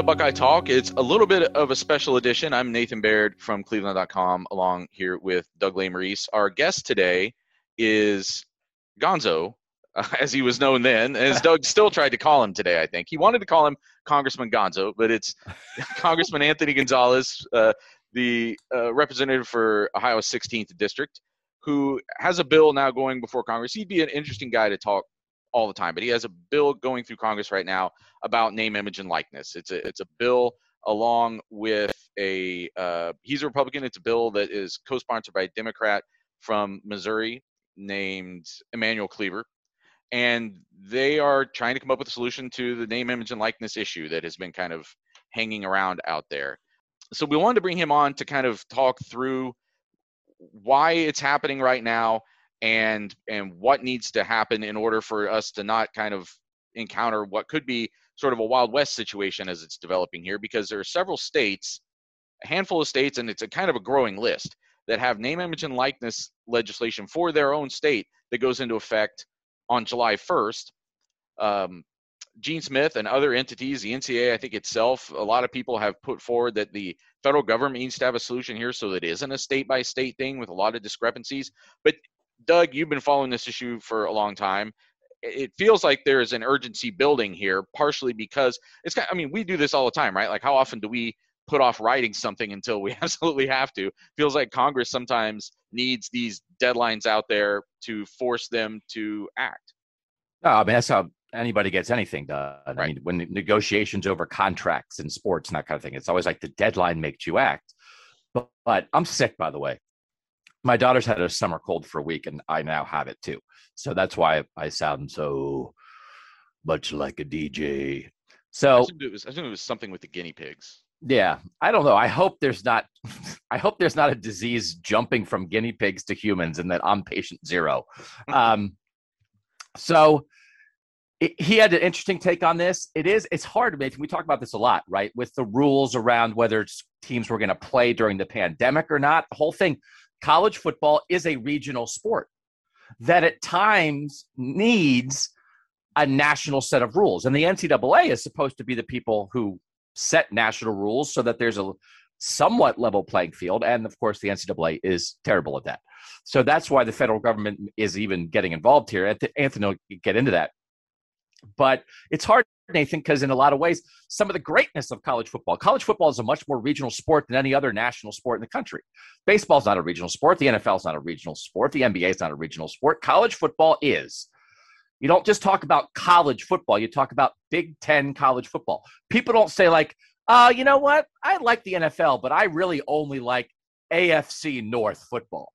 To Buckeye Talk. It's a little bit of a special edition. I'm Nathan Baird from Cleveland.com, along here with Doug Lesmerises. Our guest today is Gonzo, as he was known then, as Doug still tried to call him today, I think. He wanted to call him Congressman Gonzo, but it's Congressman Anthony Gonzalez, uh, the uh, representative for Ohio's 16th district, who has a bill now going before Congress. He'd be an interesting guy to talk all the time, but he has a bill going through Congress right now about name, image, and likeness. It's a it's a bill along with a uh, he's a Republican. It's a bill that is co-sponsored by a Democrat from Missouri named Emanuel Cleaver, and they are trying to come up with a solution to the name, image, and likeness issue that has been kind of hanging around out there. So we wanted to bring him on to kind of talk through why it's happening right now and and what needs to happen in order for us to not kind of encounter what could be sort of a wild west situation as it's developing here because there are several states a handful of states and it's a kind of a growing list that have name image and likeness legislation for their own state that goes into effect on july 1st um, gene smith and other entities the NCAA, i think itself a lot of people have put forward that the federal government needs to have a solution here so that it isn't a state by state thing with a lot of discrepancies. But Doug, you've been following this issue for a long time. It feels like there is an urgency building here, partially because it's. I mean, we do this all the time, right? Like, how often do we put off writing something until we absolutely have to? Feels like Congress sometimes needs these deadlines out there to force them to act. No, I mean that's how anybody gets anything done. Right. I mean, when negotiations over contracts in sports and that kind of thing, it's always like the deadline makes you act. But, but I'm sick, by the way my daughter's had a summer cold for a week and I now have it too. So that's why I sound so much like a DJ. So I assumed it was, assumed it was something with the guinea pigs. Yeah, I don't know. I hope there's not. I hope there's not a disease jumping from guinea pigs to humans, and that I'm patient zero. um, so it, he had an interesting take on this. It is. It's hard to make. We talk about this a lot, right? With the rules around whether teams were going to play during the pandemic or not. The whole thing college football is a regional sport that at times needs a national set of rules. And the NCAA is supposed to be the people who set national rules so that there's a somewhat level playing field. And of course, the NCAA is terrible at that. So that's why the federal government is even getting involved here. Anthony will get into that. But it's hard Nathan, because in a lot of ways, some of the greatness of college football, college football is a much more regional sport than any other national sport in the country. Baseball's not a regional sport. The NFL is not a regional sport. The NBA is not a regional sport. College football is. You don't just talk about college football, you talk about Big Ten college football. People don't say, like, uh, you know what? I like the NFL, but I really only like AFC North football.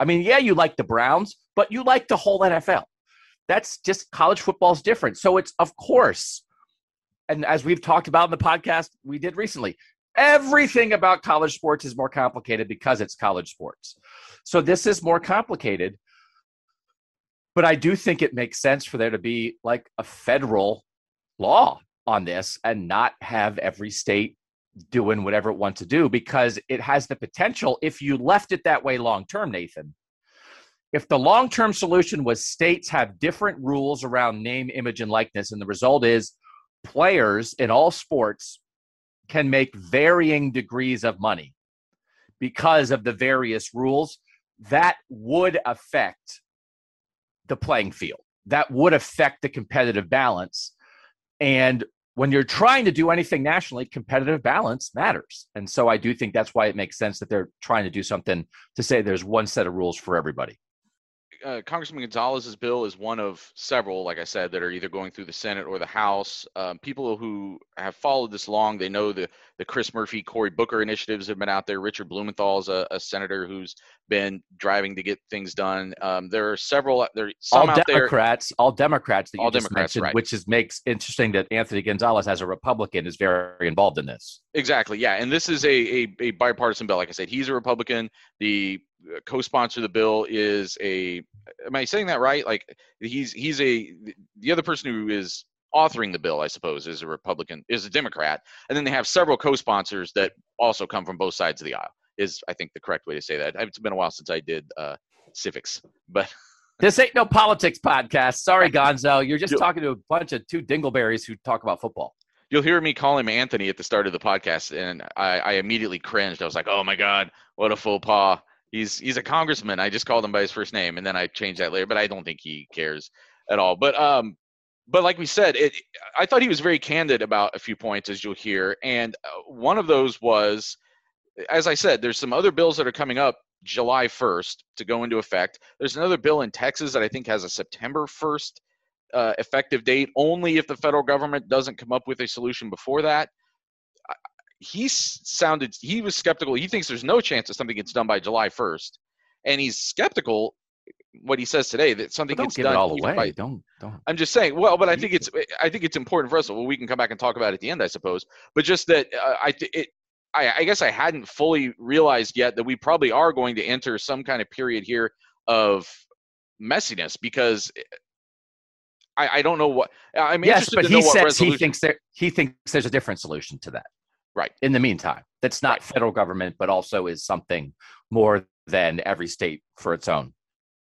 I mean, yeah, you like the Browns, but you like the whole NFL. That's just college football is different. So it's, of course, and as we've talked about in the podcast we did recently, everything about college sports is more complicated because it's college sports. So this is more complicated. But I do think it makes sense for there to be like a federal law on this and not have every state doing whatever it wants to do because it has the potential if you left it that way long term nathan if the long term solution was states have different rules around name image and likeness and the result is players in all sports can make varying degrees of money because of the various rules that would affect the playing field that would affect the competitive balance. And when you're trying to do anything nationally competitive balance matters. And so i do think that's why it makes sense that they're trying to do something to say there's one set of rules for everybody uh, Congressman Gonzalez's bill is one of several, like I said, that are either going through the Senate or the House. Um, people who have followed this long, they know the the Chris Murphy, Cory Booker initiatives have been out there. Richard Blumenthal is a, a senator who's been driving to get things done. Um, there are several. There all Democrats, there, all Democrats that you all just Democrats, mentioned, right. which is makes interesting that Anthony Gonzalez, as a Republican, is very involved in this. Exactly, yeah, and this is a, a, a bipartisan bill. Like I said, he's a Republican. The co-sponsor of the bill is a am i saying that right like he's he's a the other person who is authoring the bill, I suppose, is a Republican, is a Democrat, and then they have several co-sponsors that also come from both sides of the aisle. Is I think the correct way to say that. It's been a while since I did uh, civics, but this ain't no politics podcast. Sorry, Gonzo, you're just talking to a bunch of two dingleberries who talk about football. You'll hear me call him Anthony at the start of the podcast, and I, I immediately cringed. I was like, "Oh my god, what a faux pas!" He's he's a congressman. I just called him by his first name, and then I changed that later. But I don't think he cares at all. But um, but like we said, it, I thought he was very candid about a few points, as you'll hear. And uh, one of those was, as I said, there's some other bills that are coming up July 1st to go into effect. There's another bill in Texas that I think has a September 1st uh, effective date, only if the federal government doesn't come up with a solution before that. He sounded, he was skeptical. He thinks there's no chance that something gets done by July 1st. And he's skeptical what he says today that something don't gets give done it all away. by- don't don't. I'm just saying. Well, but I think it's I think it's important for us. Well, we can come back and talk about it at the end, I suppose. But just that uh, I it. I, I guess I hadn't fully realized yet that we probably are going to enter some kind of period here of messiness because I, I don't know what I'm yes, but he says resolution. he thinks there he thinks there's a different solution to that. Right. In the meantime, that's not Right. federal government, but also is something more than every state for its own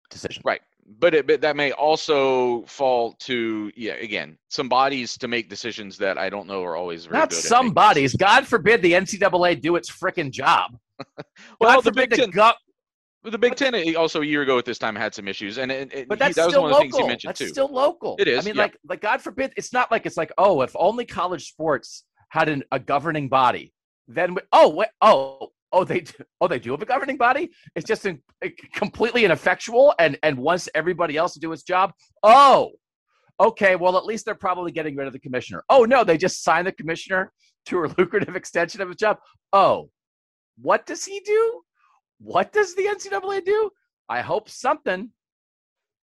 decision. Right. But, it, but that may also fall to yeah again some bodies to make decisions that I don't know are always very Not some bodies. God forbid the NCAA do its frickin' job. Well, God the Big Ten, gov- the Big Ten uh, also a year ago at this time had some issues, and, and, and But he- that's that was still one of the things local. he mentioned That's too. still local. It is, I mean, yeah. like, like God forbid, it's not like it's like, oh, if only college sports had an, a governing body, then we, oh, wait, oh, oh, they do, oh, they do have a governing body. It's just in, eh, completely ineffectual, and and once everybody else to do its job, oh, okay, well, at least they're probably getting rid of the commissioner. Oh no, they just signed the commissioner to a lucrative extension of his job. Oh, what does he do? What does the NCAA do? I hope something.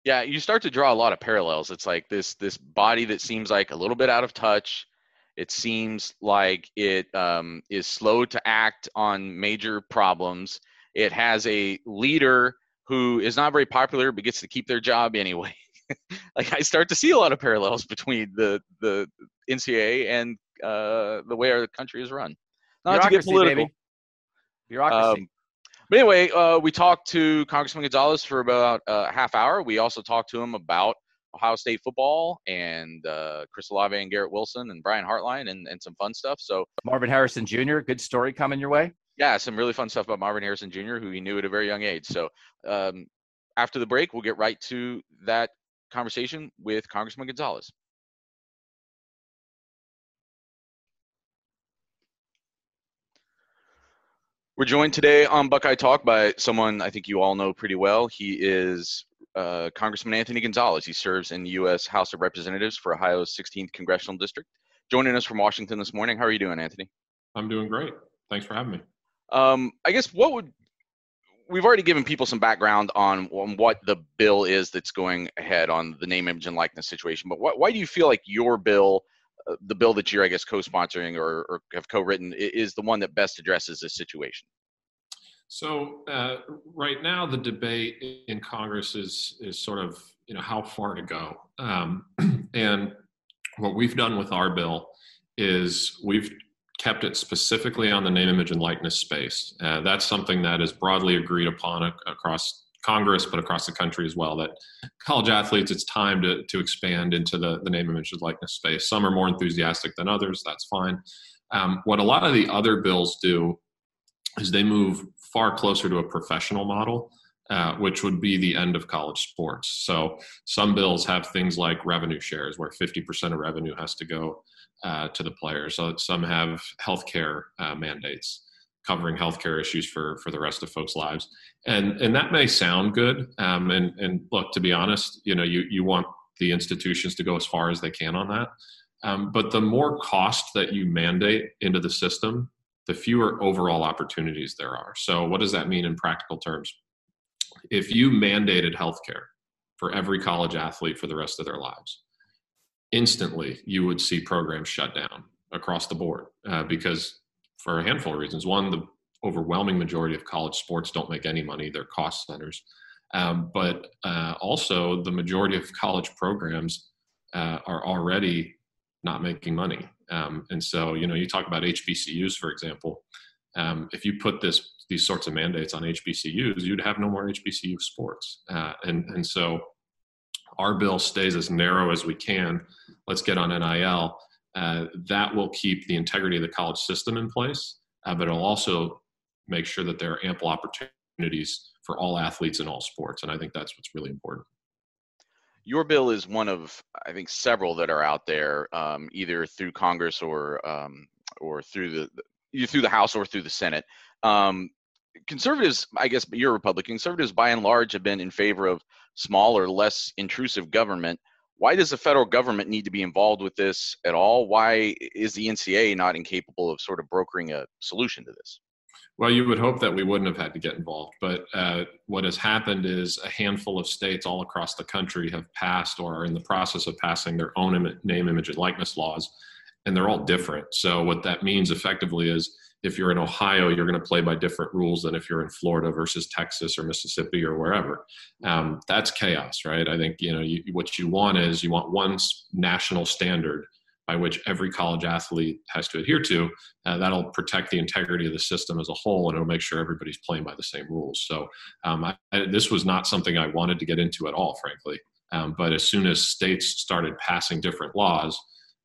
yeah you start to draw a lot of parallels it's like this this body that seems like a little bit out of touch it seems like it um, is slow to act on major problems it has a leader who is not very popular but gets to keep their job anyway like i start to see a lot of parallels between the the ncaa and uh, the way our country is run not to get Bureaucracy, political baby. Bureaucracy. Um, But anyway, uh, we talked to Congressman Gonzalez for about a half hour. We also talked to him about Ohio State football and uh, Chris Olave and Garrett Wilson and Brian Hartline and, and some fun stuff. So Marvin Harrison Jr., good story coming your way. yeah, some really fun stuff about Marvin Harrison Jr., who he knew at a very young age. So um, after the break, we'll get right to that conversation with Congressman Gonzalez. We're joined today on Buckeye Talk by someone I think you all know pretty well. He is uh, Congressman Anthony Gonzalez. He serves in the U.S. House of Representatives for Ohio's 16th congressional district. Joining us from Washington this morning. How are you doing, Anthony? I'm doing great. Thanks for having me. Um, I guess what would we've already given people some background on, on what the bill is that's going ahead on the name, image, and likeness situation. But why, why do you feel like your bill, uh, the bill that you're, I guess, co-sponsoring or, or have co-written, is the one that best addresses this situation? So uh, right now, the debate in Congress is is sort of you know how far to go, um, and what we've done with our bill is we've kept it specifically on the name, image, and likeness space. Uh, that's something that is broadly agreed upon ac- across Congress, but across the country as well. That college athletes, it's time to to expand into the the name, image, and likeness space. Some are more enthusiastic than others. That's fine. Um, what a lot of the other bills do is they move far closer to a professional model, uh, which would be the end of college sports. So some bills have things like revenue shares, where 50% of revenue has to go uh, to the players. So some have healthcare uh, mandates covering healthcare issues for for the rest of folks' lives, and and that may sound good. Um, and and look, to be honest, you know, you you want the institutions to go as far as they can on that. Um, but the more cost that you mandate into the system, the fewer overall opportunities there are. So, what does that mean in practical terms? If you mandated healthcare for every college athlete for the rest of their lives, instantly you would see programs shut down across the board uh, because, for a handful of reasons. One, the overwhelming majority of college sports don't make any money, they're cost centers. Um, but uh, also, the majority of college programs uh, are already not making money. Um, and so, you know, you talk about HBCUs, for example. Um, if you put this these sorts of mandates on HBCUs, you'd have no more HBCU sports. Uh, and and so, our bill stays as narrow as we can. Let's get on NIL. Uh, that will keep the integrity of the college system in place, uh, but it'll also make sure that there are ample opportunities for all athletes in all sports. And I think that's what's really important your bill is one of I think several that are out there, um, either through Congress or um, or through the either through the House or through the Senate. Um, conservatives, I guess, you're a Republican. Conservatives, by and large, have been in favor of smaller, less intrusive government. Why does the federal government need to be involved with this at all? Why is the NCAA not incapable of sort of brokering a solution to this? Well, you would hope that we wouldn't have had to get involved. But uh, what has happened is a handful of states all across the country have passed or are in the process of passing their own Im- name, image, and likeness laws, and they're all different. So, what that means effectively is if you're in Ohio, you're going to play by different rules than if you're in Florida versus Texas or Mississippi or wherever. Um, that's chaos, right? I think you know you, what you want is you want one national standard by which every college athlete has to adhere to. Uh, that'll protect the integrity of the system as a whole, and it'll make sure everybody's playing by the same rules. So um, I, I, this was not something I wanted to get into at all, frankly. Um, but as soon as states started passing different laws,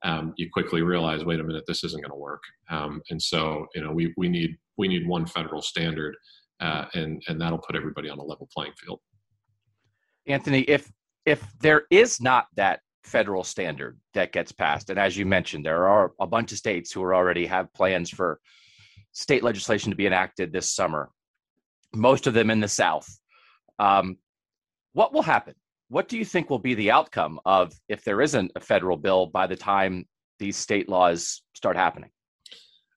um, you quickly realize, wait a minute, this isn't going to work. Um, and so, you know, we we need we need one federal standard, uh, and and that'll put everybody on a level playing field. Anthony, if if there is not that federal standard that gets passed. And as you mentioned, there are a bunch of states who are already have plans for state legislation to be enacted this summer. Most of them in the South. Um, what will happen? What do you think will be the outcome of if there isn't a federal bill by the time these state laws start happening?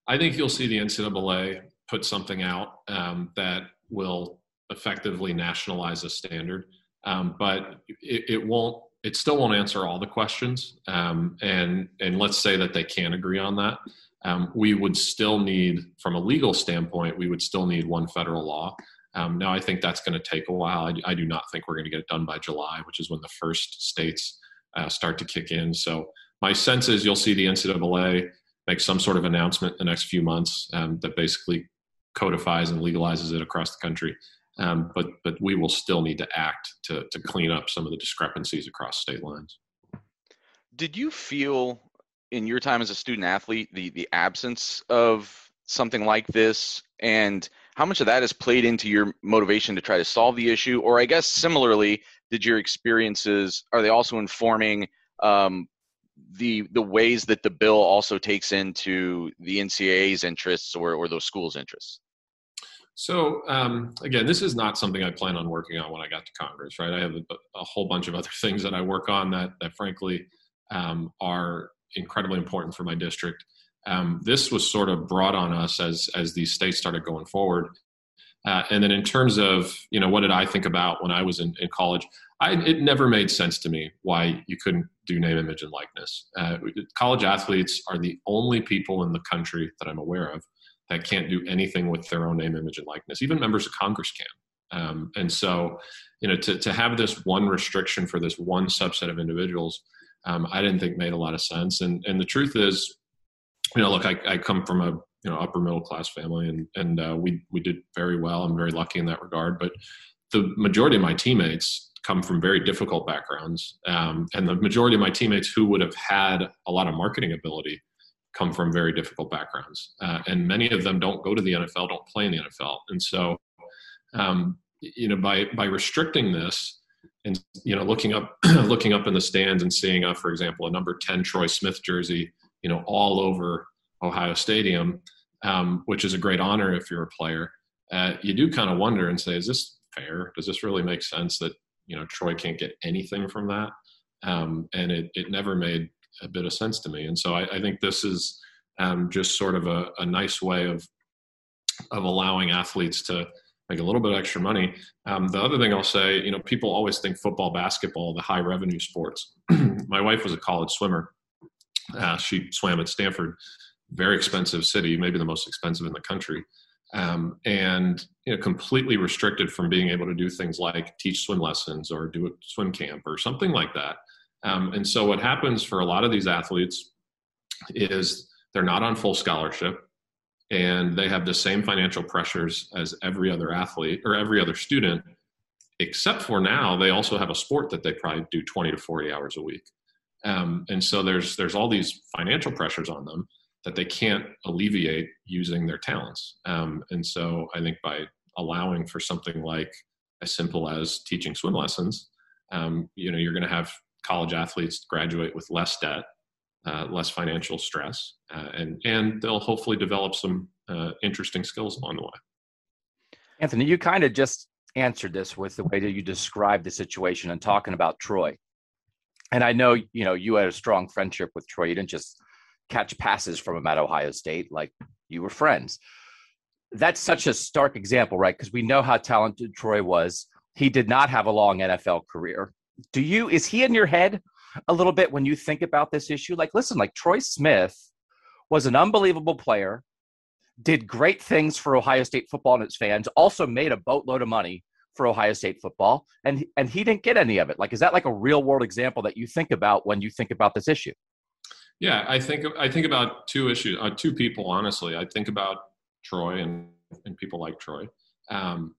I think you'll see the NCAA put something out um, that will effectively nationalize a standard, um, but it, it won't it still won't answer all the questions. Um, and and let's say that they can't agree on that. Um, we would still need, from a legal standpoint, we would still need one federal law. Um, now, I think that's going to take a while. I, I, do not think we're going to get it done by July, which is when the first states uh, start to kick in. So, my sense is you'll see the NCAA make some sort of announcement in the next few months um, that basically codifies and legalizes it across the country. Um, but but we will still need to act to to clean up some of the discrepancies across state lines. Did you feel in your time as a student athlete the the absence of something like this? And how much of that has played into your motivation to try to solve the issue? Or i guess similarly did your experiences are they also informing um, the the ways that the bill also takes into the ncaa's interests or, or those schools interests so um, again, this is not something I plan on working on when I got to Congress, right? I have a, a whole bunch of other things that I work on that that frankly um, are incredibly important for my district. Um, this was sort of brought on us as as these states started going forward. Uh, and then in terms of you know what did I think about when I was in, in college, I, it never made sense to me why you couldn't do name, image, and likeness. Uh, college athletes are the only people in the country that I'm aware of that can't do anything with their own name, image, and likeness. Even members of Congress can. Um, and so, you know, to, to have this one restriction for this one subset of individuals, um, I didn't think made a lot of sense. And and the truth is, you know, look, I, I come from a you know upper middle class family, and and uh, we we did very well. I'm very lucky in that regard. But the majority of my teammates come from very difficult backgrounds, um, and the majority of my teammates who would have had a lot of marketing ability come from very difficult backgrounds, uh, and many of them don't go to the NFL, don't play in the NFL, and so um, you know by by restricting this and you know looking up looking up in the stands and seeing, uh, for example, a number ten Troy Smith jersey, you know, all over Ohio Stadium, um, which is a great honor if you're a player. Uh, you do kind of wonder and say, is this fair? Does this really make sense that you know Troy can't get anything from that? Um, and it, it never made a bit of sense to me. And so I, I think this is um, just sort of a, a, nice way of of allowing athletes to make a little bit of extra money. Um, the other thing I'll say, you know, people always think football, basketball, the high revenue sports. My wife was a college swimmer. Uh, she swam at Stanford, very expensive city, maybe the most expensive in the country. Um, and you know, completely restricted from being able to do things like teach swim lessons or do a swim camp or something like that. Um, and so what happens for a lot of these athletes, is they're not on full scholarship and they have the same financial pressures as every other athlete or every other student except for now they also have a sport that they probably do 20 to 40 hours a week. Um, and so there's there's all these financial pressures on them that they can't alleviate using their talents. Um, and so i think by allowing for something like as simple as teaching swim lessons um, you know you're going to have college athletes graduate with less debt uh, less financial stress, uh, and and they'll hopefully develop some uh, interesting skills along the way. Anthony, you kind of just answered this with the way that you described the situation and talking about Troy. And I know you know you had a strong friendship with Troy. You didn't just catch passes from him at Ohio State; like you were friends. That's such a stark example, right? Because we know how talented Troy was. He did not have a long NFL career. Do you? Is he in your head? a little bit when you think about this issue? Like, listen, like Troy Smith was an unbelievable player, did great things for Ohio State football and its fans, also made a boatload of money for Ohio State football, and and he didn't get any of it. Like, is that like a real world example that you think about when you think about this issue? Yeah, I think I think about two issues, uh, two people. Honestly, I think about Troy and and people like Troy. Um,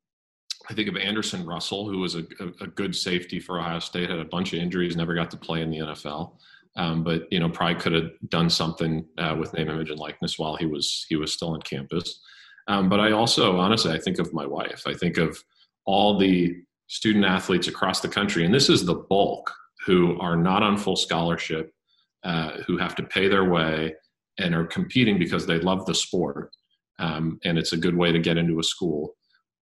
I think of Anderson Russell, who was a, a, good safety for Ohio State, had a bunch of injuries, never got to play in the NFL, um, but you know probably could have done something uh, with name, image, and likeness while he was he was still on campus. Um, but I also, honestly, I think of my wife. I think of all the student athletes across the country, and this is the bulk who are not on full scholarship, uh, who have to pay their way and are competing because they love the sport, um, and it's a good way to get into a school.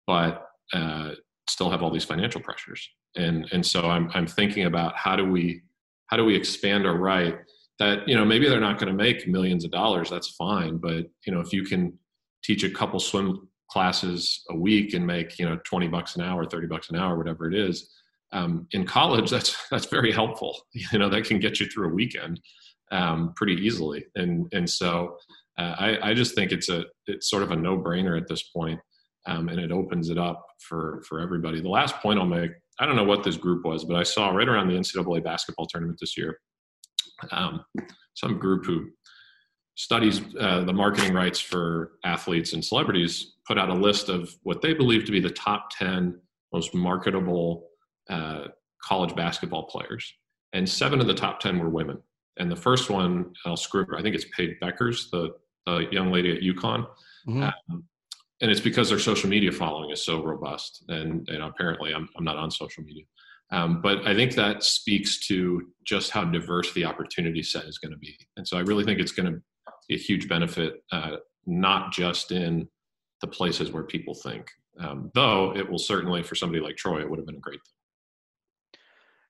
But uh, still have all these financial pressures. And and so I'm I'm thinking about how do we how do we expand our right that you know maybe they're not going to make millions of dollars that's fine but you know if you can teach a couple swim classes a week and make you know 20 bucks an hour 30 bucks an hour whatever it is um, in college that's that's very helpful. You know that can get you through a weekend um, pretty easily. And and so uh, I, I just think it's a it's sort of a no brainer at this point um, and it opens it up for for everybody. The last point I'll make, I don't know what this group was, but I saw right around the NCAA basketball tournament this year, um, some group who studies uh, the marketing rights for athletes and celebrities put out a list of what they believe to be the top 10 most marketable uh, college basketball players. And seven of the top 10 were women. And the first one, I'll screw I think it's Paige Bueckers the, the young lady at UConn. Mm-hmm. Um, and it's because their social media following is so robust. And, apparently, I'm, I'm not on social media. Um, but I think that speaks to just how diverse the opportunity set is going to be. And so I really think it's going to be a huge benefit, uh, not just in the places where people think, um, though it will certainly, for somebody like Troy, it would have been a great thing.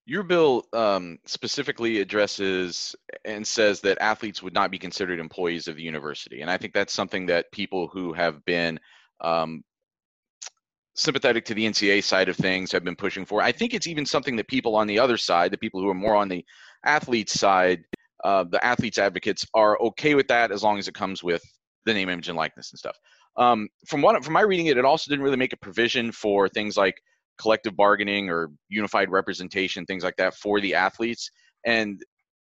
Your bill um, specifically addresses and says that athletes would not be considered employees of the university. And I think that's something that people who have been um, sympathetic to the NCAA side of things have been pushing for. I think it's even something that people on the other side, the people who are more on the athletes side, uh, the athletes advocates are okay with that as long as it comes with the name, image, and likeness and stuff. Um, from what from my reading it, it also didn't really make a provision for things like collective bargaining or unified representation, things like that for the athletes. And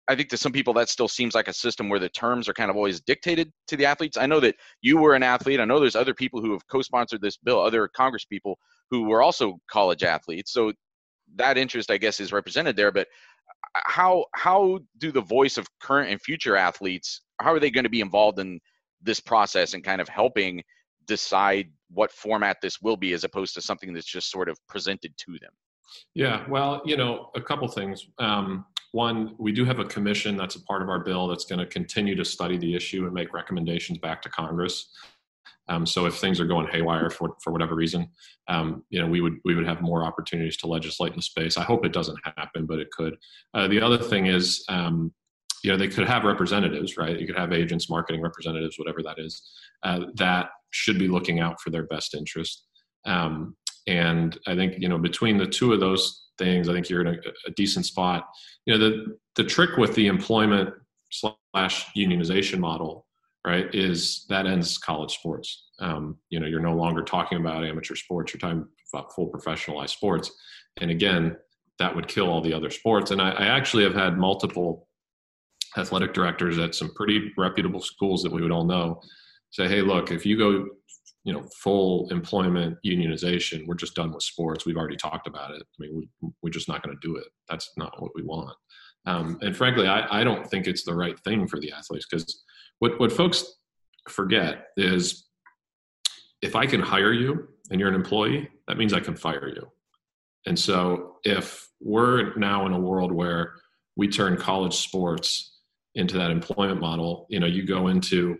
I think to some people that still seems like a system where the terms are kind of always dictated to the athletes. I know that you were an athlete. I know there's other people who have co-sponsored this bill, other Congress people who were also college athletes. So that interest, I guess, is represented there. But how how do the voice of current and future athletes how are they going to be involved in this process and kind of helping decide what format this will be as opposed to something that's just sort of presented to them? Yeah, well, you know, a couple things. Um, one, we do have a commission that's a part of our bill that's going to continue to study the issue and make recommendations back to Congress. Um, so if things are going haywire for, for whatever reason, um, you know, we would we would have more opportunities to legislate in the space. I hope it doesn't happen, but it could. Uh, the other thing is, um, you know, they could have representatives, right? You could have agents, marketing representatives, whatever that is, uh, that should be looking out for their best interest. Um, and I think you know between the two of those things, I think you're in a, a decent spot. You know, the the trick with the employment slash unionization model, right, is that ends college sports. Um, you know, you're no longer talking about amateur sports; you're talking about full professionalized sports. And again, that would kill all the other sports. And I, I actually have had multiple athletic directors at some pretty reputable schools that we would all know say, hey, look, if you go, you know, full employment unionization, we're just done with sports. We've already talked about it. I mean, we, we're just not going to do it. That's not what we want. Um, and frankly, I, I don't think it's the right thing for the athletes because what, what folks forget is if I can hire you and you're an employee, that means I can fire you. And so if we're now in a world where we turn college sports into that employment model, you know, you go into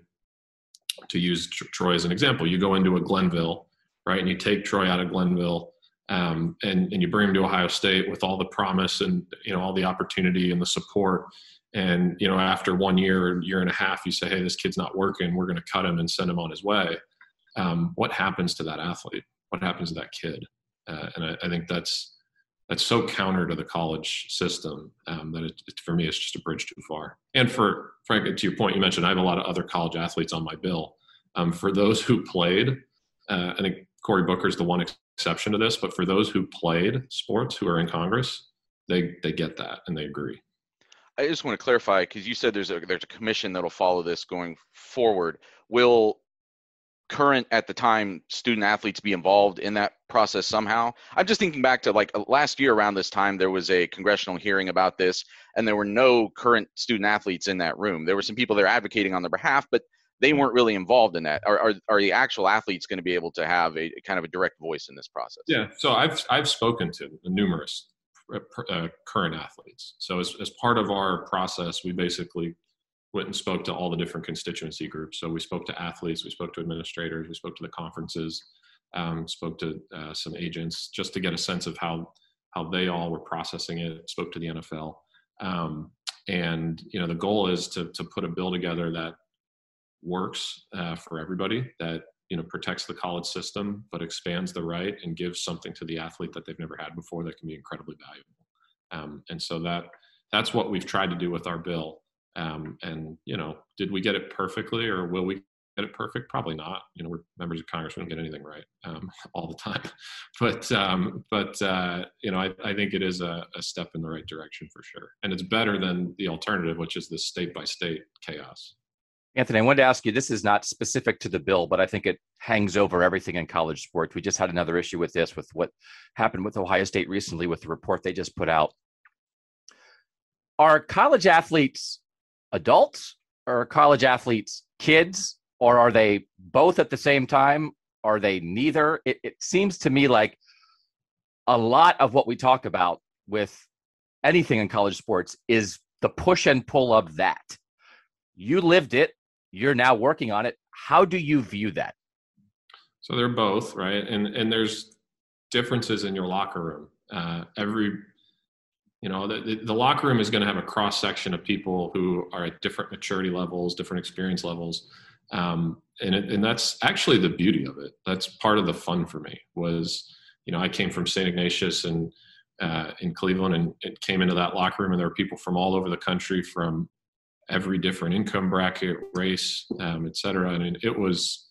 to use Troy as an example, you go into a Glenville, right, and you take Troy out of Glenville, um, and and you bring him to Ohio State with all the promise and you know all the opportunity and the support, and you know after one year, year and a half, you say, hey, this kid's not working, we're going to cut him and send him on his way. Um, what happens to that athlete? What happens to that kid? Uh, and I, I, think that's that's so counter to the college system um, that it, it, for me it's just a bridge too far. And for Frank, to your point, you mentioned I have a lot of other college athletes on my bill. Um, for those who played, uh, I think Cory Booker is the one exception to this. But for those who played sports who are in Congress, they they get that and they agree. I just want to clarify because you said there's a there's a commission that'll follow this going forward. Will current at the time student athletes be involved in that process somehow. I'm just thinking back to like uh, last year around this time there was a congressional hearing about this and there were no current student athletes in that room. There were some people there advocating on their behalf but they weren't really involved in that. Are, are, are the actual athletes going to be able to have a, kind of a direct voice in this process? Yeah so i've i've spoken to numerous uh, uh current athletes. So as, as part of our process we basically went and spoke to all the different constituency groups. So we spoke to athletes, we spoke to administrators, we spoke to the conferences, um, spoke to uh, some agents just to get a sense of how how they all were processing it. Spoke to the NFL, um, and you know the goal is to to put a bill together that works uh, for everybody that you know protects the college system but expands the right and gives something to the athlete that they've never had before that can be incredibly valuable um, and so that that's what we've tried to do with our bill um, and you know, did we get it perfectly, or will we get it perfect? Probably not. You know, we're members of Congress. We don't get anything right um, all the time. But um, but uh, you know, I, I think it is a, a, step in the right direction for sure, and it's better than the alternative, which is this state by state chaos. Anthony, I wanted to ask you. This is not specific to the bill, but I think it hangs over everything in college sports. We just had another issue with this, with what happened with Ohio State recently, with the report they just put out. Are college athletes adults or college athletes kids or are they both at the same time? Are they neither? It, it seems to me like a lot of what we talk about with anything in college sports is the push and pull of that. You lived it. You're now working on it. How do you view that? So they're both right? And and there's differences in your locker room. Uh, every you know the, the locker room is going to have a cross section of people who are at different maturity levels different experience levels. Um, and it, and that's actually the beauty of it. That's part of the fun for me was you know i came from st ignatius and uh, in cleveland and it came into that locker room and there were people from all over the country from every different income bracket race um, et cetera. And it was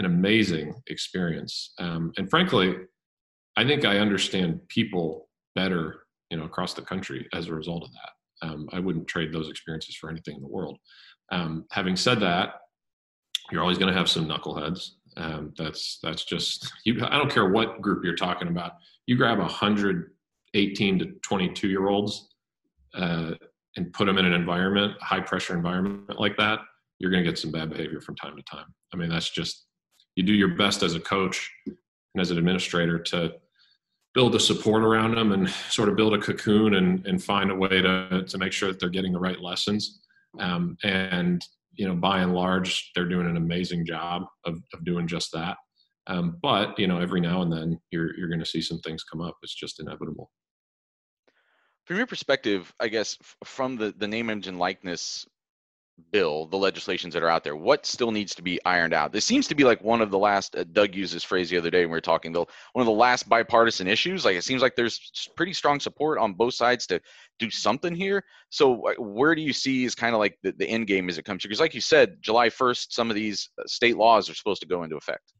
an amazing experience. Um, and frankly i think i understand people better you know across the country as a result of that. Um, I wouldn't trade those experiences for anything in the world. Um, having said that, you're always going to have some knuckleheads. Um, that's that's just you. I don't care what group you're talking about. You grab a hundred 18 to 22 year olds uh, and put them in an environment, high pressure environment like that, you're going to get some bad behavior from time to time. I mean, that's just you do your best as a coach and as an administrator to build the support around them and sort of build a cocoon and, and find a way to, to make sure that they're getting the right lessons. Um, and, you know, by and large, they're doing an amazing job of, of doing just that. Um, but, you know, every now and then you're, you're going to see some things come up. It's just inevitable. From your perspective, I guess from the, the name, image, and likeness bill, the legislations that are out there, what still needs to be ironed out? This seems to be like one of the last. Uh, Doug used this phrase the other day when we were talking. The one of the last bipartisan issues. Like it seems like there's pretty strong support on both sides to do something here. So uh, where do you see is kind of like the, the end game as it comes to? Because like you said, July 1st, some of these uh, state laws are supposed to go into effect.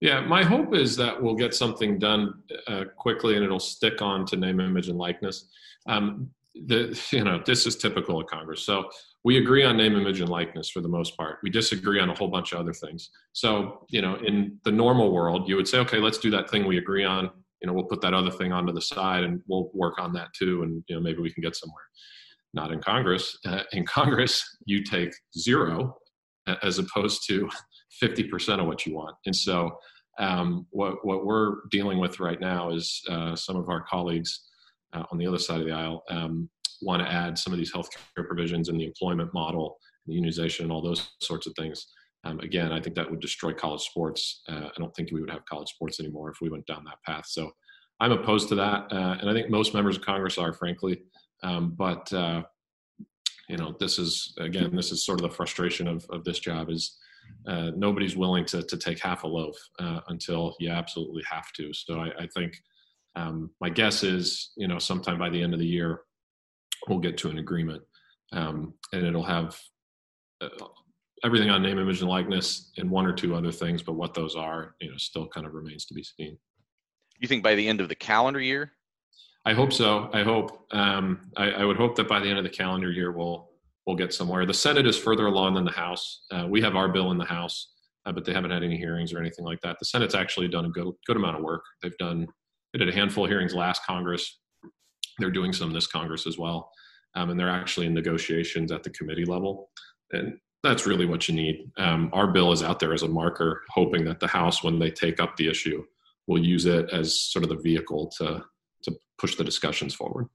Yeah, my hope is that we'll get something done uh, quickly and it'll stick on to name, image, and likeness. Um, the you know this is typical of Congress. So we agree on name, image, and likeness for the most part. We disagree on a whole bunch of other things. So, you know, in the normal world, you would say, okay, let's do that thing we agree on. You know, we'll put that other thing onto the side and we'll work on that too. And, you know, maybe we can get somewhere. Not in Congress. Uh, in Congress, you take zero as opposed to 50% of what you want. And so, um, what, what we're dealing with right now is uh, some of our colleagues uh, on the other side of the aisle um, want to add some of these healthcare provisions and the employment model, and the unionization, and all those sorts of things. Um, again, I think that would destroy college sports. Uh, I don't think we would have college sports anymore if we went down that path. So I'm opposed to that, uh, and I think most members of Congress are, frankly. Um, but uh, you know, this is again, this is sort of the frustration of of this job is. Uh, nobody's willing to, to take half a loaf uh, until you absolutely have to. So I, I think um, my guess is, you know, sometime by the end of the year, we'll get to an agreement, um, and it'll have uh, everything on name, image, and likeness, and one or two other things. But what those are, you know, still kind of remains to be seen. You think by the end of the calendar year? I hope so. I hope. Um, I, I, would hope that by the end of the calendar year, we'll we'll get somewhere. The Senate is further along than the House. Uh, we have our bill in the House, uh, but they haven't had any hearings or anything like that. The Senate's actually done a good good amount of work. They've done they did a handful of hearings last Congress. They're doing some this Congress as well. Um, and they're actually in negotiations at the committee level. And that's really what you need. Um, our bill is out there as a marker, hoping that the House, when they take up the issue, will use it as sort of the vehicle to, to push the discussions forward.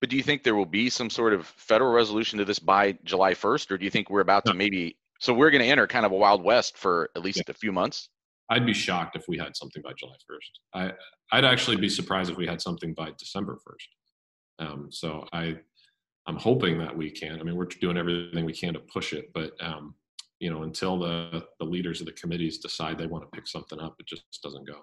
But do you think there will be some sort of federal resolution to this by July 1st, or do you think we're about to maybe? So we're going to enter kind of a wild west for at least yeah. a few months. I'd be shocked if we had something by July 1st. I I'd actually be surprised if we had something by December 1st. Um, so I I'm hoping that we can. I mean, we're doing everything we can to push it, but um, you know, until the the leaders of the committees decide they want to pick something up, it just doesn't go.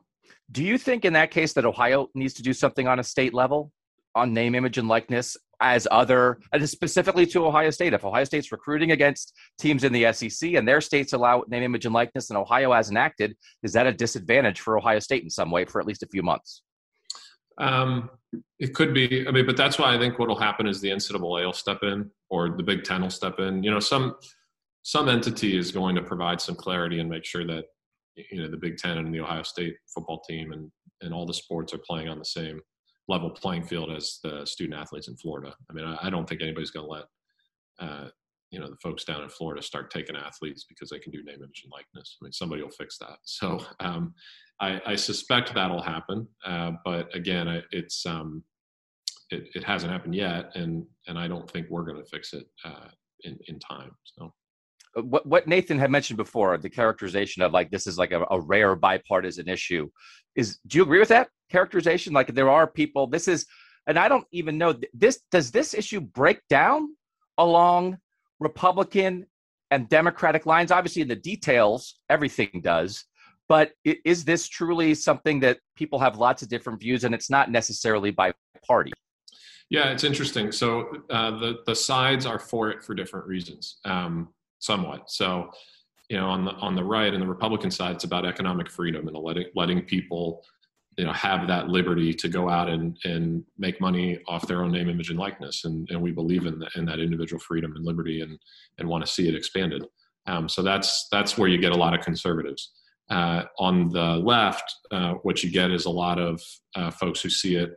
Do you think in that case that Ohio needs to do something on a state level on name, image, and likeness as other, and specifically to Ohio State? If Ohio State's recruiting against teams in the SEC and their states allow name, image, and likeness, and Ohio hasn't acted, is that a disadvantage for Ohio State in some way for at least a few months? Um, it could be. I mean, but that's why I think what will happen is the NCAA will step in, or the Big Ten will step in. You know, some some entity is going to provide some clarity and make sure that you know the Big Ten and the Ohio State football team and and all the sports are playing on the same level playing field as the student athletes in Florida. I mean, I, I don't think anybody's going to let uh, you know the folks down in Florida start taking athletes because they can do name, image, and likeness. I mean, somebody will fix that. So um, I, I, suspect that'll happen, uh, but again, I, it's um, it, it, hasn't happened yet, and and I don't think we're going to fix it uh, in in time. So. Uh, what, what Nathan had mentioned before, the characterization of like this is like a, a rare bipartisan issue, is do you agree with that characterization? Like there are people, this is, and I don't even know this. Does this issue break down along Republican and Democratic lines? Obviously, in the details, everything does. But is this truly something that people have lots of different views, and it's not necessarily by party? Yeah, it's interesting. So uh, the the sides are for it for different reasons, um, somewhat. So you know, on the on the right and the Republican side, it's about economic freedom and letting letting people you know have that liberty to go out and and make money off their own name image and likeness and and we believe in, the, in that individual freedom and liberty and and want to see it expanded um, so that's that's where you get a lot of conservatives uh, on the left uh, what you get is a lot of uh, folks who see it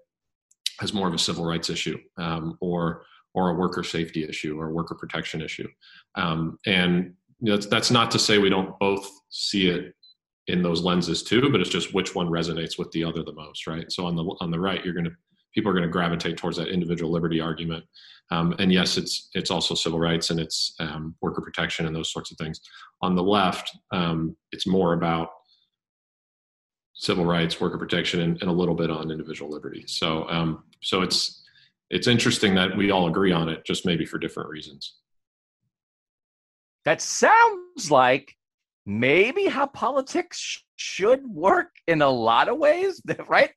as more of a civil rights issue um, or or a worker safety issue or worker protection issue um, and that's, that's not to say we don't both see it in those lenses too, but it's just which one resonates with the other the most, right? So on the on the right, you're going to people are going to gravitate towards that individual liberty argument, um, and yes, it's it's also civil rights and it's um, worker protection and those sorts of things. On the left, um, it's more about civil rights, worker protection, and, and, a little bit on individual liberty. So um, so it's it's interesting that we all agree on it, just maybe for different reasons. That sounds like maybe how politics should work in a lot of ways, right?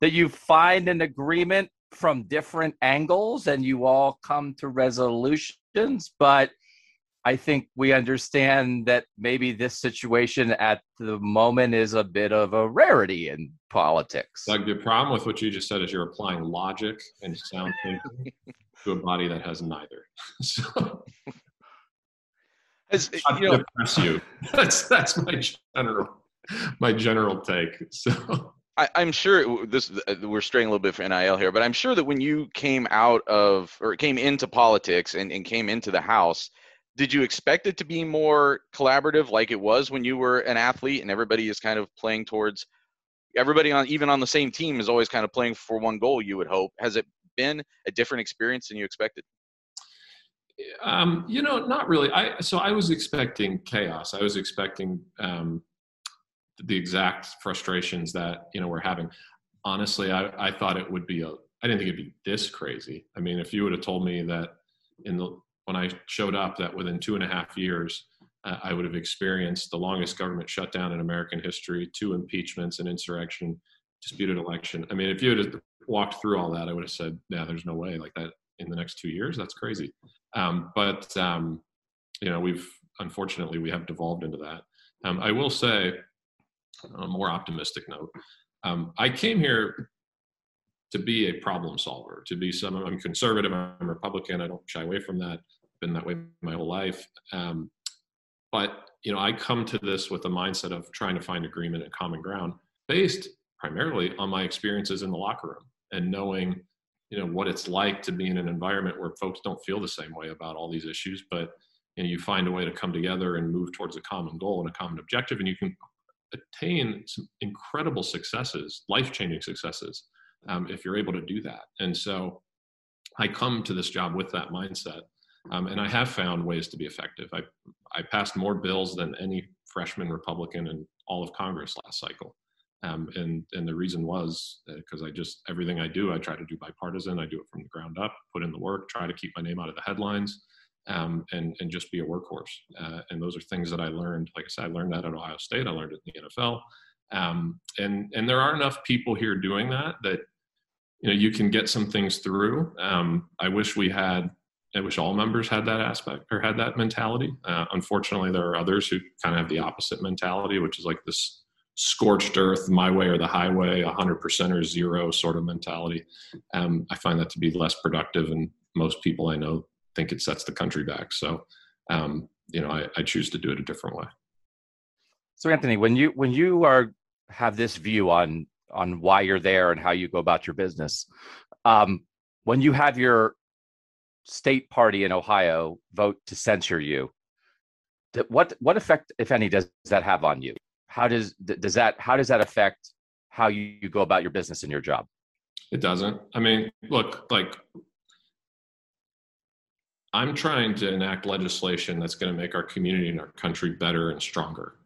That you find an agreement from different angles and you all come to resolutions. But I think we understand that maybe this situation at the moment is a bit of a rarity in politics. Doug, the problem with what you just said is you're applying logic and sound thinking to a body that has neither. so As, you know, depress you. That's that's my general my general take. So I, I'm sure this uh, we're straying a little bit for NIL here, but I'm sure that when you came out of or came into politics and, and came into the House, did you expect it to be more collaborative like it was when you were an athlete and everybody is kind of playing towards everybody on even on the same team is always kind of playing for one goal you would hope has it been a different experience than you expected Um, you know, not really. I so I was expecting chaos. I was expecting um, the exact frustrations that you know we're having. Honestly, I, I thought it would be a. I didn't think it'd be this crazy. I mean, if you would have told me that in the when I showed up that within two and a half years uh, I would have experienced the longest government shutdown in American history, two impeachments, an insurrection, disputed election. I mean, if you had walked through all that, I would have said, "Yeah, there's no way like that in the next two years. That's crazy." Um, but um, you know, we've unfortunately we have devolved into that. Um, I will say, a more optimistic note, um, I came here to be a problem solver, to be some. I'm conservative. I'm Republican. I don't shy away from that. Been that way my whole life. Um, but you know, I come to this with a mindset of trying to find agreement and common ground, based primarily on my experiences in the locker room and knowing you know what it's like to be in an environment where folks don't feel the same way about all these issues but you, know, you find a way to come together and move towards a common goal and a common objective and you can attain some incredible successes life-changing successes um, if you're able to do that. And so i come to this job with that mindset um, and i have found ways to be effective. I, I passed more bills than any freshman republican in all of congress last cycle. Um, and and the reason was because uh, I just everything I do I try to do bipartisan. I do it from the ground up, put in the work, try to keep my name out of the headlines, um, and and just be a workhorse. Uh, and those are things that I learned. Like I said, I learned that at Ohio State. I learned it in the NFL. Um, and and there are enough people here doing that that you know you can get some things through. Um, I wish we had. I wish all members had that aspect or had that mentality. Uh, unfortunately, there are others who kind of have the opposite mentality, which is like this scorched earth, my way or the highway, 100% or zero sort of mentality. Um, I find that to be less productive, and most people I know think it sets the country back. So, um, you know, I, I choose to do it a different way. So, Anthony, when you when you are have this view on on why you're there and how you go about your business, um, when you have your state party in Ohio vote to censure you, what what effect, if any, does that have on you? how does does that how does that affect how you, you go about your business and your job it doesn't i mean look like i'm trying to enact legislation that's going to make our community and our country better and stronger.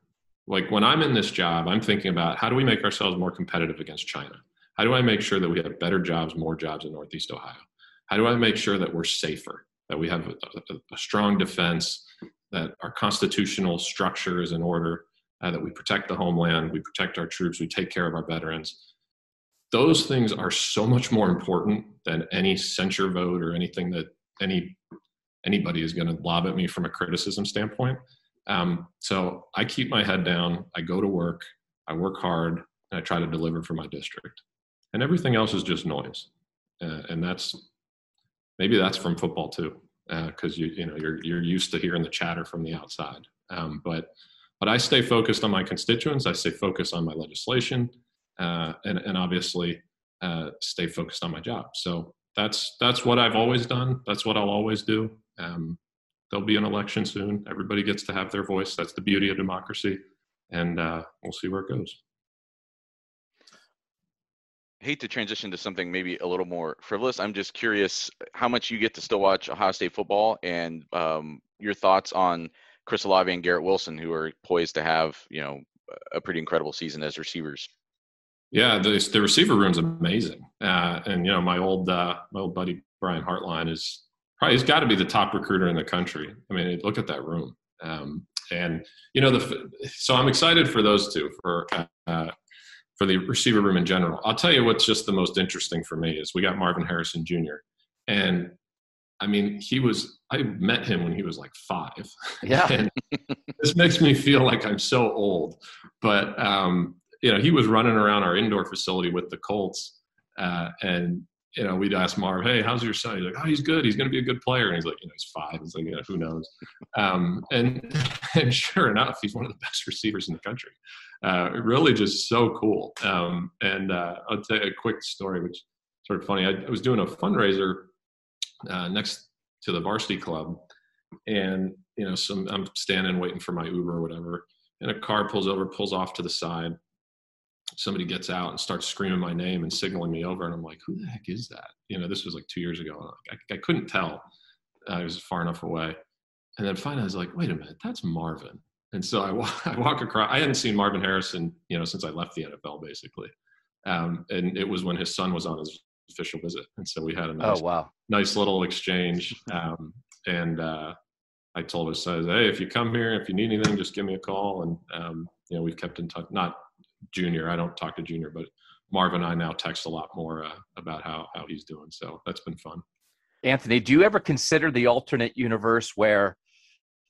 Like when i'm in this job i'm thinking about how do we make ourselves more competitive against china? How do i make sure that we have better jobs more jobs in northeast ohio? How do i make sure that we're safer that we have a, a, a strong defense that our constitutional structure is in order uh, that we protect the homeland, we protect our troops, we take care of our veterans. Those things are so much more important than any censure vote or anything that any anybody is going to lob at me from a criticism standpoint. Um, so I keep my head down. I go to work. I work hard, and I try to deliver for my district. And everything else is just noise. Uh, and that's maybe that's from football too, because uh, you you know you're you're used to hearing the chatter from the outside. Um, but but I stay focused on my constituents. I stay focused on my legislation, uh, and, and obviously uh, stay focused on my job. So that's that's what I've always done. That's what I'll always do. Um, there'll be an election soon. Everybody gets to have their voice. That's the beauty of democracy, and uh, we'll see where it goes. hate to transition to something maybe a little more frivolous. I'm just curious how much you get to still watch Ohio State football and um, your thoughts on Chris Olave and Garrett Wilson, who are poised to have you know a pretty incredible season as receivers. Yeah, the the receiver room's amazing, uh, and you know my old uh, my old buddy Brian Hartline is probably he's got to be the top recruiter in the country. I mean, look at that room, um, and you know the so I'm excited for those two for uh, for the receiver room in general. I'll tell you what's just the most interesting for me is we got Marvin Harrison Jr. and I mean, he was, I met him when he was like five. Yeah. this makes me feel like I'm so old. But, um, you know, he was running around our indoor facility with the Colts. Uh, and you know, we'd ask Marv, "Hey, how's your son?" He's like, "Oh, he's good. He's going to be a good player." And he's like, "You know, he's five. He's like, yeah, who knows?" Um, and and sure enough, he's one of the best receivers in the country. Uh, really, just so cool. Um, and uh, I'll tell you a quick story, which sort of funny. I, I was doing a fundraiser uh, next to the varsity club, and you know, some I'm standing waiting for my Uber or whatever, and a car pulls over, pulls off to the side somebody gets out and starts screaming my name and signaling me over and i'm like who the heck is that? You know this was like two years ago i, I couldn't tell. I was far enough away. And then finally i was like wait a minute that's marvin. And so i, walk, I walk across i hadn't seen marvin harrison you know since i left the nfl basically. Um, and it was when his son was on his official visit and so we had a nice, oh, wow. nice little exchange um, and uh, i told his son hey if you come here if you need anything just give me a call and um, you know we've kept in touch not Junior. I don't talk to Junior, but Marvin and I now text a lot more uh, about how how he's doing. So that's been fun. Anthony, do you ever consider the alternate universe where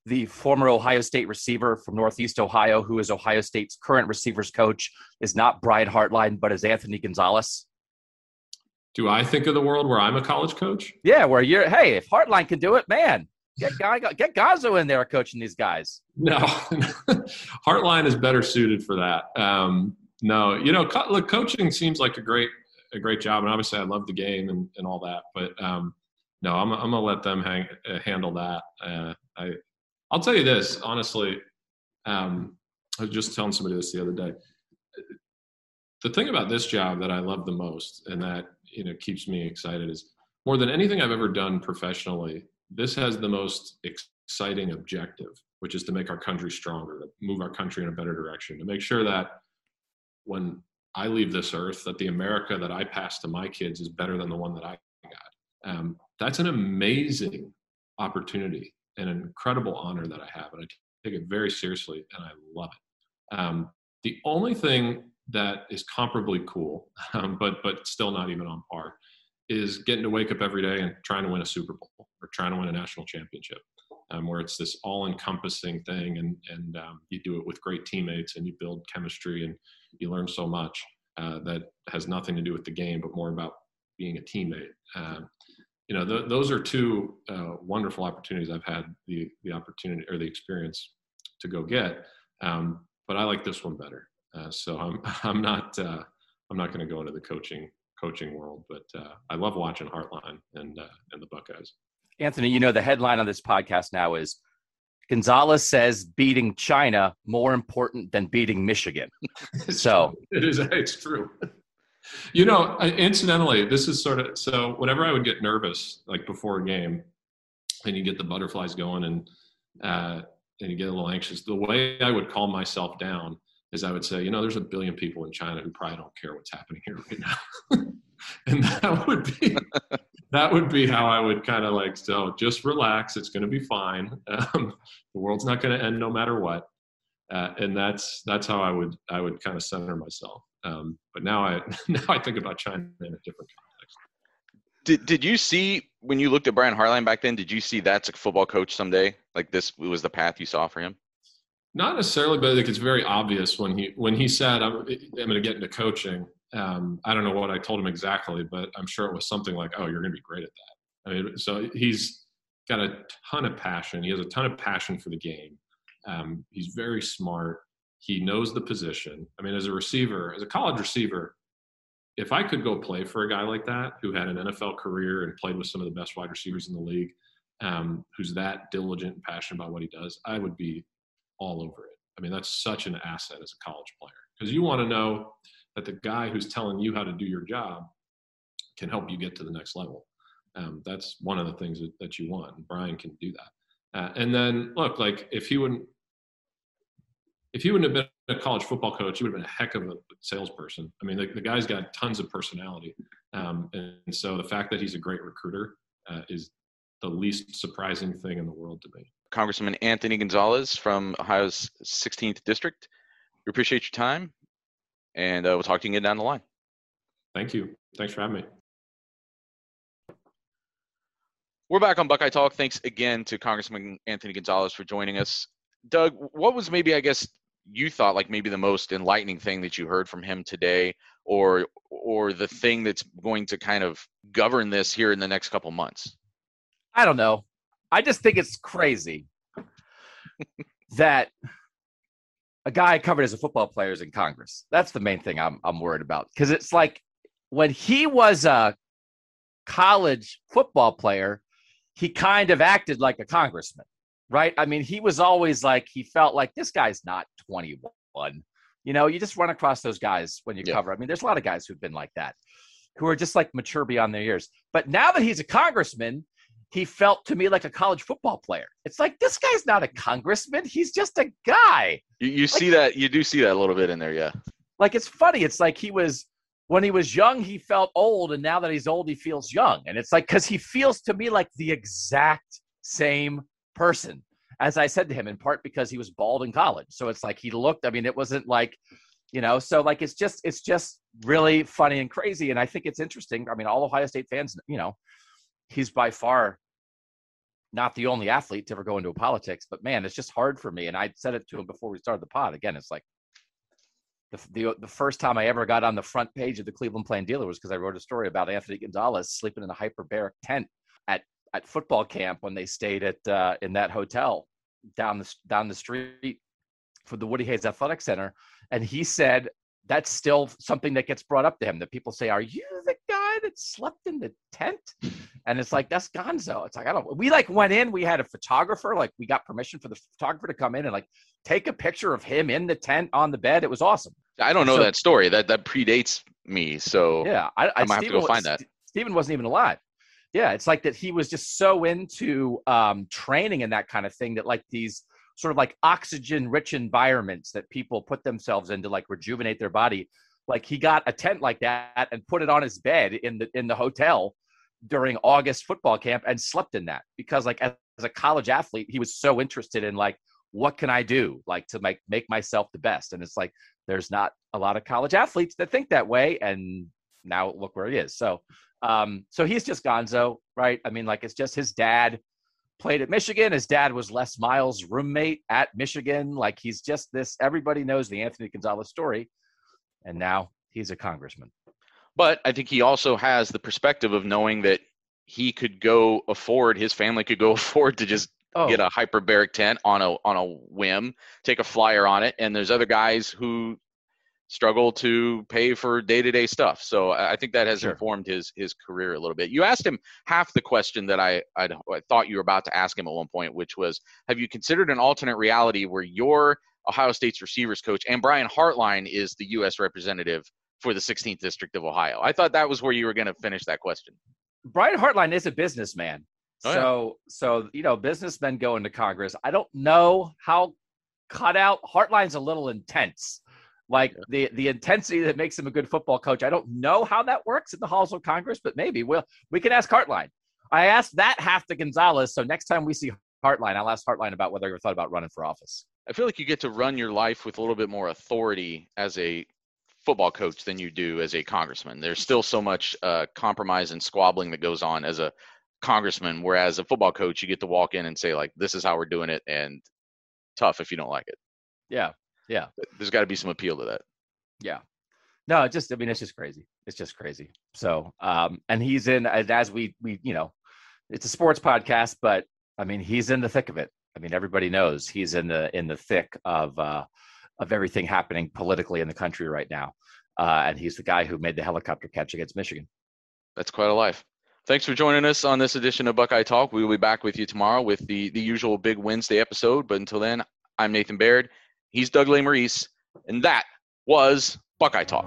the former Ohio State receiver from Northeast Ohio, who is Ohio State's current receivers coach, is not Brian Hartline, but is Anthony Gonzalez? Do I think of the world where I'm a college coach? Yeah, where you're. Hey, if Hartline can do it, man, Get guy, get Gonzo in there coaching these guys. No, Hartline is better suited for that. Um, no, you know, co- look, coaching seems like a great a great job, and obviously I love the game and, and all that. But um, no, I'm I'm gonna let them hang, uh, handle that. Uh, I I'll tell you this honestly. Um, I was just telling somebody this the other day. The thing about this job that I love the most, and that you know keeps me excited, is more than anything I've ever done professionally this has the most exciting objective, which is to make our country stronger, to move our country in a better direction, to make sure that when I leave this earth, that the America that I pass to my kids is better than the one that I got. Um, that's an amazing opportunity, and an incredible honor that I have, and I take it very seriously, and I love it. Um, the only thing that is comparably cool, um, but but still not even on par, is getting to wake up every day and trying to win a Super Bowl or trying to win a national championship, um, where it's this all-encompassing thing, and and um, you do it with great teammates, and you build chemistry, and you learn so much uh, that has nothing to do with the game, but more about being a teammate. Um, you know, th- those are two uh, wonderful opportunities I've had the the opportunity or the experience to go get. Um, but I like this one better, uh, so I'm I'm not uh, I'm not going to go into the coaching coaching world. But uh, I love watching Hartline and uh, and the Buckeyes. Anthony, you know the headline on this podcast now is Gonzalez says beating China more important than beating Michigan. so it is. It's true. You know, incidentally, this is sort of so. Whenever I would get nervous, like before a game, and you get the butterflies going, and uh, and you get a little anxious, the way I would calm myself down is I would say, you know, there's a billion people in China who probably don't care what's happening here right now. and that would be that would be how I would kind of like so just relax. It's going to be fine. Um, the world's not going to end no matter what. Uh, and that's that's how I would I would kind of center myself. Um, but now I now I think about China in a different context. Did Did you see when you looked at Brian Hartline back then? Did you see that's a football coach someday? Like this was the path you saw for him? Not necessarily, but like it's very obvious when he when he said I'm, I'm going to get into coaching. Um, I don't know what I told him exactly, but I'm sure it was something like, "Oh, you're going to be great at that." I mean, so he's got a ton of passion. He has a ton of passion for the game. Um, he's very smart. He knows the position. I mean, as a receiver, as a college receiver, if I could go play for a guy like that who had an NFL career and played with some of the best wide receivers in the league, um, who's that diligent and passionate about what he does, I would be all over it. I mean, that's such an asset as a college player because you want to know that the guy who's telling you how to do your job can help you get to the next level. Um, that's one of the things that, that you want. And Brian can do that. Uh, and then look, like if he wouldn't, if he wouldn't have been a college football coach, he would have been a heck of a salesperson. I mean, the, the guy's got tons of personality. Um, and, and, so the fact that he's a great recruiter uh, is the least surprising thing in the world to me. Congressman Anthony Gonzalez from Ohio's 16th District. We appreciate your time, and uh, we'll talk to you again down the line. Thank you. Thanks for having me. We're back on Buckeye Talk. Thanks again to Congressman Anthony Gonzalez for joining us. Doug, what was maybe, I guess, you thought like maybe the most enlightening thing that you heard from him today, or or the thing that's going to kind of govern this here in the next couple months? I don't know. I just think it's crazy that a guy covered as a football player is in Congress. That's the main thing I'm I'm worried about because it's like when he was a college football player, he kind of acted like a congressman, right? I mean, he was always like he felt like this guy's not 21. You know, you just run across those guys when you yeah. cover. I mean, there's a lot of guys who've been like that, who are just like mature beyond their years. But now that he's a congressman, he felt to me like a college football player. It's like this guy's not a congressman; he's just a guy. You, you like, see that? You do see that a little bit in there, yeah. Like it's funny. It's like he was when he was young, he felt old, and now that he's old, he feels young. And it's like because he feels to me like the exact same person. As I said to him, in part because he was bald in college, so it's like he looked. I mean, it wasn't like you know so like it's just it's just really funny and crazy and i think it's interesting i mean all ohio state fans you know he's by far not the only athlete to ever go into politics, but man, it's just hard for me. And I said it to him before we started the pod. Again, it's like the, the, the first time I ever got on the front page of the Cleveland Plain Dealer was because I wrote a story about Anthony Gonzalez sleeping in a hyperbaric tent at at football camp when they stayed at uh, in that hotel down the down the street for the Woody Hayes Athletic Center, and he said that's still something that gets brought up to him that people say, "Are you the guy that slept in the tent?" And it's like that's Gonzo. It's like I don't. We like went in. We had a photographer. Like we got permission for the photographer to come in and like take a picture of him in the tent on the bed. It was awesome. I don't know so, that story. That that predates me. So yeah, I, I, I might Steven, have to go find that. Steven wasn't even alive. Yeah, it's like that. He was just so into um, training and that kind of thing that like these sort of like oxygen rich environments that people put themselves in to like rejuvenate their body like he got a tent like that and put it on his bed in the in the hotel during august football camp and slept in that because like as, a college athlete he was so interested in like what can i do like to make make myself the best and it's like there's not a lot of college athletes that think that way and now look where he is so um so he's just gonzo right i mean like it's just his dad played at Michigan. His dad was Les Miles' roommate at Michigan. Like he's just this. Everybody knows the Anthony Gonzalez story, and now he's a congressman. But I think he also has the perspective of knowing that he could go afford his family could go afford to just oh. get a hyperbaric tent on a on a whim, take a flyer on it, and there's other guys who struggle to pay for day-to-day stuff. So I think that has sure. informed his his career a little bit. You asked him half the question that I I'd, i thought you were about to ask him at one point, which was, have you considered an alternate reality where you're Ohio State's receivers coach and Brian Hartline is the U.S. representative for the 16th district of Ohio? I thought that was where you were going to finish that question. Brian Hartline is a businessman. Oh, so yeah. so you know, businessmen go into Congress. I don't know how cut out Hartline's a little intense like yeah. the the intensity that makes him a good football coach. I don't know how that works in the halls of Congress, but maybe we'll we can ask Hartline. I asked that half to Gonzalez, so next time we see Hartline, I'll ask Hartline about whether he ever thought about running for office. I feel like you get to run your life with a little bit more authority as a football coach than you do as a congressman. There's still so much uh, compromise and squabbling that goes on as a congressman, whereas a football coach, you get to walk in and say like, "This is how we're doing it," and tough if you don't like it. Yeah, yeah. There's got to be some appeal to that. Yeah. No, it just I mean it's just crazy. It's just crazy. So, um and he's in as we we you know, it's a sports podcast, but I mean he's in the thick of it. I mean everybody knows he's in the in the thick of uh of everything happening politically in the country right now. Uh and he's the guy who made the helicopter catch against Michigan. That's quite a life. Thanks for joining us on this edition of Buckeye Talk. We will be back with you tomorrow with the the usual big Wednesday episode, but until then, I'm Nathan Baird. He's Doug Lesmerises, and that was Buckeye Talk.